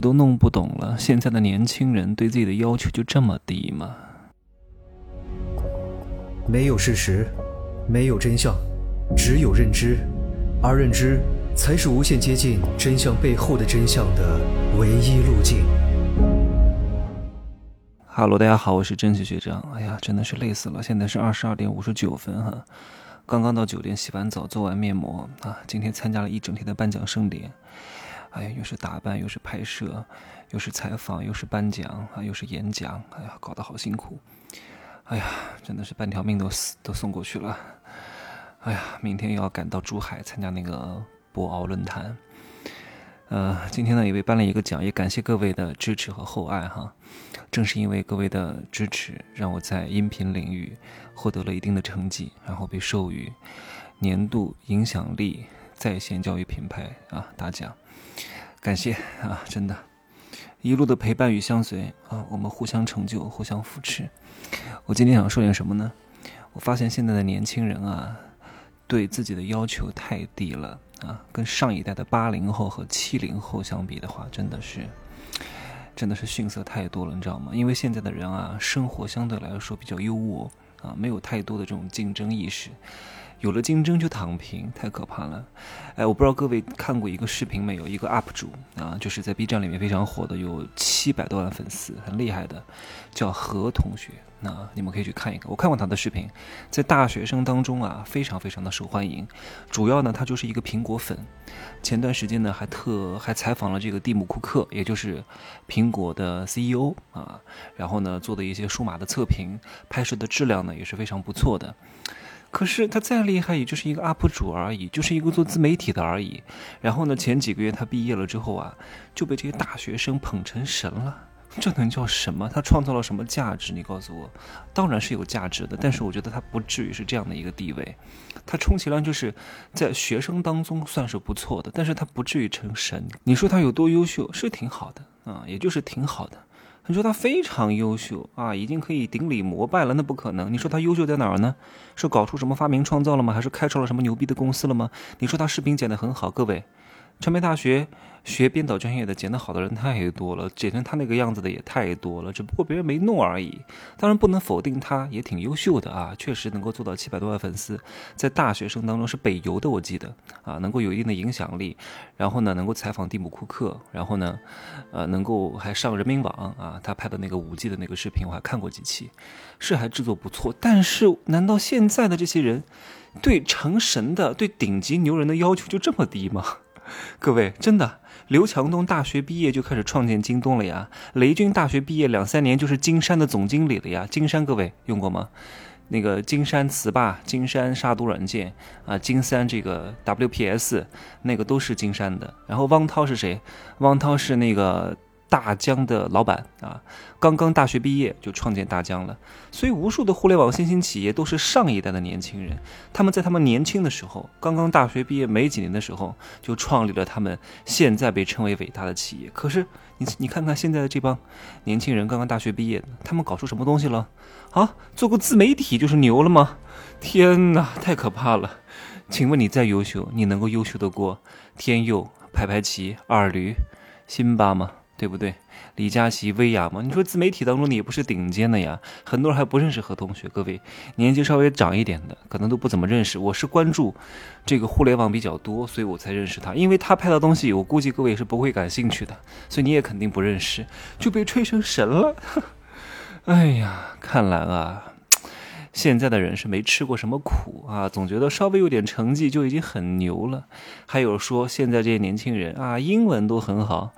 都弄不懂了，现在的年轻人对自己的要求就这么低吗？没有事实，没有真相，只有认知，而认知才是无限接近真相背后的真相的唯一路径。哈喽，大家好，我是真奇学长。哎呀，真的是累死了，现在是二十二点五十九分哈，刚刚到酒店洗完澡，做完面膜啊，今天参加了一整天的颁奖盛典。哎呀，又是打扮，又是拍摄，又是采访，又是颁奖啊，又是演讲，哎呀，搞得好辛苦。哎呀，真的是半条命都死都送过去了。哎呀，明天又要赶到珠海参加那个博鳌论坛。呃，今天呢也被颁了一个奖，也感谢各位的支持和厚爱哈。正是因为各位的支持，让我在音频领域获得了一定的成绩，然后被授予年度影响力在线教育品牌啊大奖。感谢啊，真的，一路的陪伴与相随啊，我们互相成就，互相扶持。我今天想说点什么呢？我发现现在的年轻人啊，对自己的要求太低了啊，跟上一代的八零后和七零后相比的话，真的是，真的是逊色太多了，你知道吗？因为现在的人啊，生活相对来说比较优渥啊，没有太多的这种竞争意识。有了竞争就躺平，太可怕了！哎，我不知道各位看过一个视频没有？一个 UP 主啊，就是在 B 站里面非常火的，有七百多万粉丝，很厉害的，叫何同学。那你们可以去看一看，我看过他的视频，在大学生当中啊，非常非常的受欢迎。主要呢，他就是一个苹果粉。前段时间呢，还特还采访了这个蒂姆·库克，也就是苹果的 CEO 啊，然后呢，做的一些数码的测评，拍摄的质量呢也是非常不错的。可是他再厉害，也就是一个 UP 主而已，就是一个做自媒体的而已。然后呢，前几个月他毕业了之后啊，就被这些大学生捧成神了。这能叫什么？他创造了什么价值？你告诉我，当然是有价值的。但是我觉得他不至于是这样的一个地位。他充其量就是在学生当中算是不错的，但是他不至于成神。你说他有多优秀？是挺好的啊，也就是挺好的。你说他非常优秀啊，已经可以顶礼膜拜了，那不可能。你说他优秀在哪儿呢？是搞出什么发明创造了吗？还是开创了什么牛逼的公司了吗？你说他视频剪得很好，各位。传媒大学学编导专业的剪得好的人太多了，剪成他那个样子的也太多了，只不过别人没弄而已。当然不能否定他，也挺优秀的啊，确实能够做到七百多万粉丝，在大学生当中是北邮的，我记得啊，能够有一定的影响力。然后呢，能够采访蒂姆·库克，然后呢，呃，能够还上人民网啊，他拍的那个五 G 的那个视频我还看过几期，是还制作不错。但是难道现在的这些人对成神的、对顶级牛人的要求就这么低吗？各位，真的，刘强东大学毕业就开始创建京东了呀。雷军大学毕业两三年就是金山的总经理了呀。金山，各位用过吗？那个金山词霸、金山杀毒软件啊，金山这个 WPS 那个都是金山的。然后汪涛是谁？汪涛是那个。大疆的老板啊，刚刚大学毕业就创建大疆了，所以无数的互联网新兴企业都是上一代的年轻人，他们在他们年轻的时候，刚刚大学毕业没几年的时候，就创立了他们现在被称为伟大的企业。可是你你看看现在的这帮年轻人，刚刚大学毕业，他们搞出什么东西了？啊，做个自媒体就是牛了吗？天哪，太可怕了！请问你再优秀，你能够优秀得过天佑、排排齐、二驴、辛巴吗？对不对？李佳琦、薇娅嘛，你说自媒体当中你也不是顶尖的呀，很多人还不认识何同学。各位年纪稍微长一点的，可能都不怎么认识。我是关注这个互联网比较多，所以我才认识他。因为他拍的东西，我估计各位是不会感兴趣的，所以你也肯定不认识，就被吹成神了。哎呀，看来啊，现在的人是没吃过什么苦啊，总觉得稍微有点成绩就已经很牛了。还有说现在这些年轻人啊，英文都很好。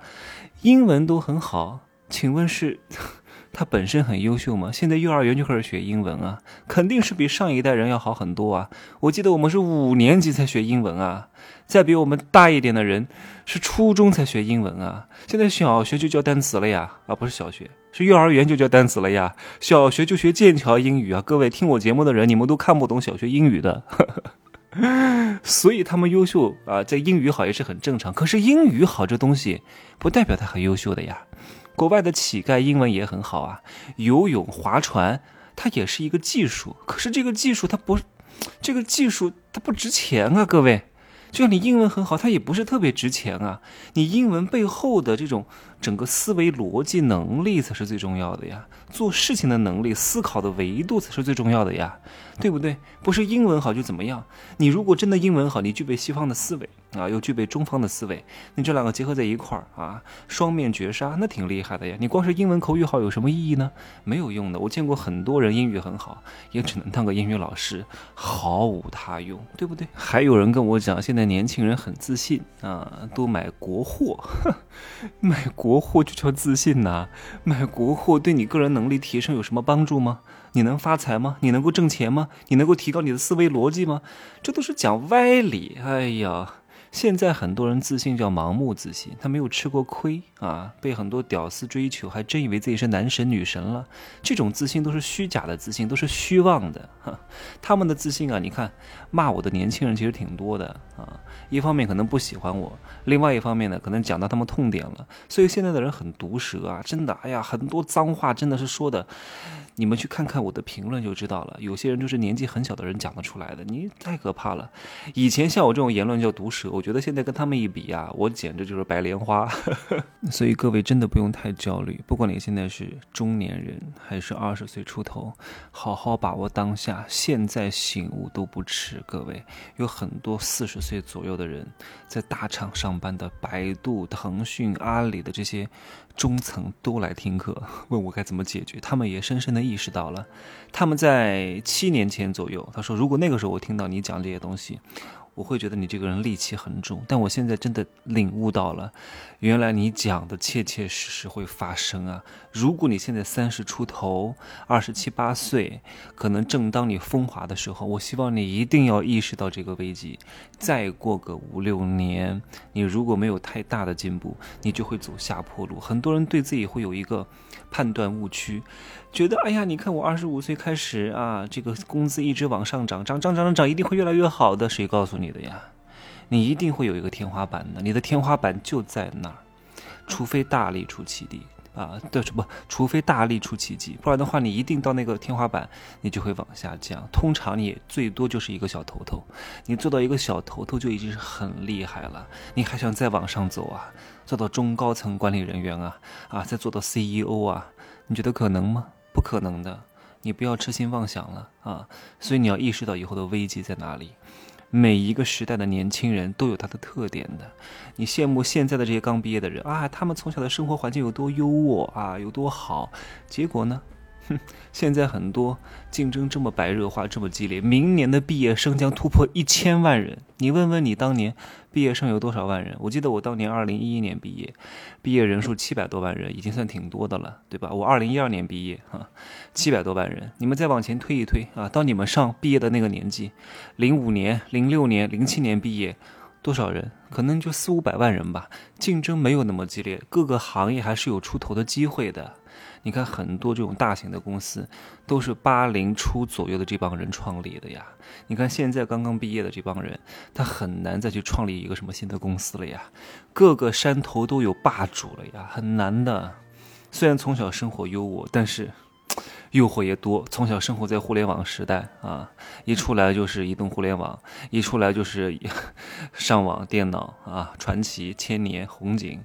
英文都很好，请问是 他本身很优秀吗？现在幼儿园就开始学英文啊，肯定是比上一代人要好很多啊。我记得我们是五年级才学英文啊，再比我们大一点的人是初中才学英文啊。现在小学就教单词了呀，啊不是小学，是幼儿园就教单词了呀。小学就学剑桥英语啊，各位听我节目的人，你们都看不懂小学英语的。呵呵 所以他们优秀啊，在英语好也是很正常。可是英语好这东西，不代表他很优秀的呀。国外的乞丐英文也很好啊，游泳、划船，它也是一个技术。可是这个技术它不，这个技术它不值钱啊，各位。就像你英文很好，它也不是特别值钱啊。你英文背后的这种整个思维逻辑能力才是最重要的呀，做事情的能力、思考的维度才是最重要的呀，对不对？不是英文好就怎么样？你如果真的英文好，你具备西方的思维。啊，又具备中方的思维，你这两个结合在一块儿啊，双面绝杀，那挺厉害的呀。你光是英文口语好有什么意义呢？没有用的。我见过很多人英语很好，也只能当个英语老师，毫无他用，对不对？还有人跟我讲，现在年轻人很自信啊，都买国货，买国国货就叫自信呐？买国货对你个人能力提升有什么帮助吗？你能发财吗？你能够挣钱吗？你能够提高你的思维逻辑吗？这都是讲歪理。哎呀！现在很多人自信叫盲目自信，他没有吃过亏啊，被很多屌丝追求，还真以为自己是男神女神了。这种自信都是虚假的自信，都是虚妄的。哈，他们的自信啊，你看骂我的年轻人其实挺多的啊。一方面可能不喜欢我，另外一方面呢，可能讲到他们痛点了。所以现在的人很毒舌啊，真的，哎呀，很多脏话真的是说的。你们去看看我的评论就知道了。有些人就是年纪很小的人讲得出来的，你太可怕了。以前像我这种言论叫毒舌，觉得现在跟他们一比呀，我简直就是白莲花。所以各位真的不用太焦虑，不管你现在是中年人还是二十岁出头，好好把握当下，现在醒悟都不迟。各位有很多四十岁左右的人在大厂上班的，百度、腾讯、阿里的这些。中层都来听课，问我该怎么解决。他们也深深的意识到了，他们在七年前左右，他说，如果那个时候我听到你讲这些东西。我会觉得你这个人戾气很重，但我现在真的领悟到了，原来你讲的切切实实会发生啊！如果你现在三十出头，二十七八岁，可能正当你风华的时候，我希望你一定要意识到这个危机。再过个五六年，你如果没有太大的进步，你就会走下坡路。很多人对自己会有一个判断误区。觉得哎呀，你看我二十五岁开始啊，这个工资一直往上涨，涨涨涨涨涨，一定会越来越好的。谁告诉你你的呀？你一定会有一个天花板的，你的天花板就在那儿，除非大力出奇迹啊，对不？除非大力出奇迹，不然的话，你一定到那个天花板，你就会往下降。通常你最多就是一个小头头，你做到一个小头头就已经是很厉害了。你还想再往上走啊？做到中高层管理人员啊啊，再做到 CEO 啊？你觉得可能吗？不可能的，你不要痴心妄想了啊！所以你要意识到以后的危机在哪里。每一个时代的年轻人都有他的特点的。你羡慕现在的这些刚毕业的人啊，他们从小的生活环境有多优渥啊，有多好，结果呢？哼，现在很多竞争这么白热化，这么激烈，明年的毕业生将突破一千万人。你问问你当年毕业生有多少万人？我记得我当年二零一一年毕业，毕业人数七百多万人，已经算挺多的了，对吧？我二零一二年毕业，哈，七百多万人。你们再往前推一推啊，到你们上毕业的那个年纪，零五年、零六年、零七年毕业，多少人？可能就四五百万人吧。竞争没有那么激烈，各个行业还是有出头的机会的。你看，很多这种大型的公司，都是八零初左右的这帮人创立的呀。你看现在刚刚毕业的这帮人，他很难再去创立一个什么新的公司了呀。各个山头都有霸主了呀，很难的。虽然从小生活优渥，但是。诱惑也多，从小生活在互联网时代啊，一出来就是移动互联网，一出来就是上网电脑啊，传奇、千年、红警，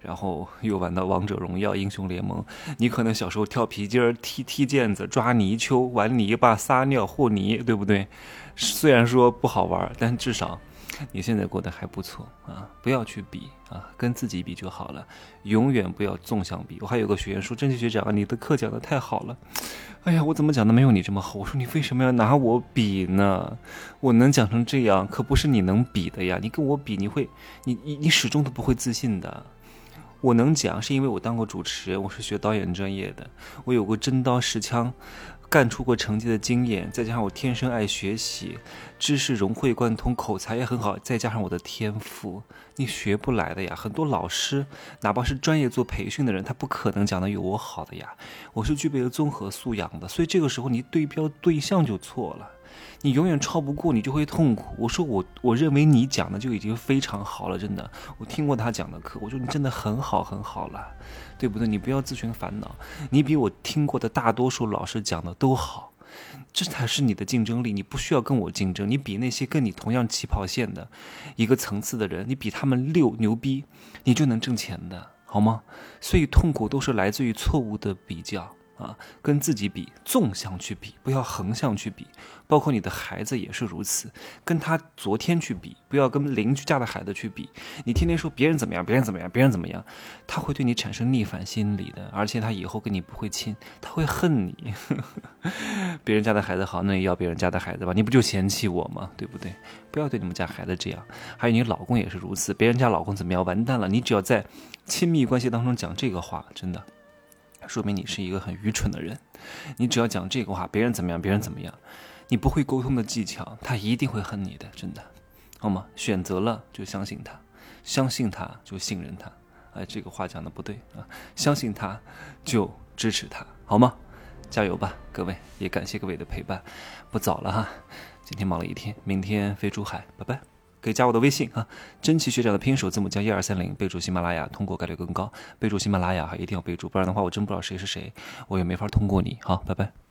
然后又玩到王者荣耀、英雄联盟。你可能小时候跳皮筋、踢踢毽子、抓泥鳅、玩泥巴、撒尿和泥，对不对？虽然说不好玩，但至少。你现在过得还不错啊，不要去比啊，跟自己比就好了，永远不要纵向比。我还有个学员说：“真奇学长，你的课讲的太好了，哎呀，我怎么讲的没有你这么好？”我说：“你为什么要拿我比呢？我能讲成这样，可不是你能比的呀。你跟我比，你会，你你你始终都不会自信的。我能讲，是因为我当过主持人，我是学导演专业的，我有过真刀实枪。”干出过成绩的经验，再加上我天生爱学习，知识融会贯通，口才也很好，再加上我的天赋，你学不来的呀。很多老师，哪怕是专业做培训的人，他不可能讲的有我好的呀。我是具备了综合素养的，所以这个时候你对标对象就错了。你永远超不过，你就会痛苦。我说我我认为你讲的就已经非常好了，真的。我听过他讲的课，我说你真的很好很好了，对不对？你不要自寻烦恼，你比我听过的大多数老师讲的都好，这才是你的竞争力。你不需要跟我竞争，你比那些跟你同样起跑线的一个层次的人，你比他们六牛逼，你就能挣钱的。好吗？所以痛苦都是来自于错误的比较。啊，跟自己比，纵向去比，不要横向去比。包括你的孩子也是如此，跟他昨天去比，不要跟邻居家的孩子去比。你天天说别人怎么样，别人怎么样，别人怎么样，他会对你产生逆反心理的，而且他以后跟你不会亲，他会恨你。别人家的孩子好，那也要别人家的孩子吧？你不就嫌弃我吗？对不对？不要对你们家孩子这样。还有你老公也是如此，别人家老公怎么样，完蛋了。你只要在亲密关系当中讲这个话，真的。说明你是一个很愚蠢的人，你只要讲这个话，别人怎么样，别人怎么样，你不会沟通的技巧，他一定会恨你的，真的，好吗？选择了就相信他，相信他就信任他，哎，这个话讲的不对啊，相信他就支持他，好吗？加油吧，各位，也感谢各位的陪伴，不早了哈，今天忙了一天，明天飞珠海，拜拜。可以加我的微信啊，真奇学长的拼音首字母加一二三零，备注喜马拉雅，通过概率更高。备注喜马拉雅哈，一定要备注，不然的话我真不知道谁是谁，我也没法通过你。好，拜拜。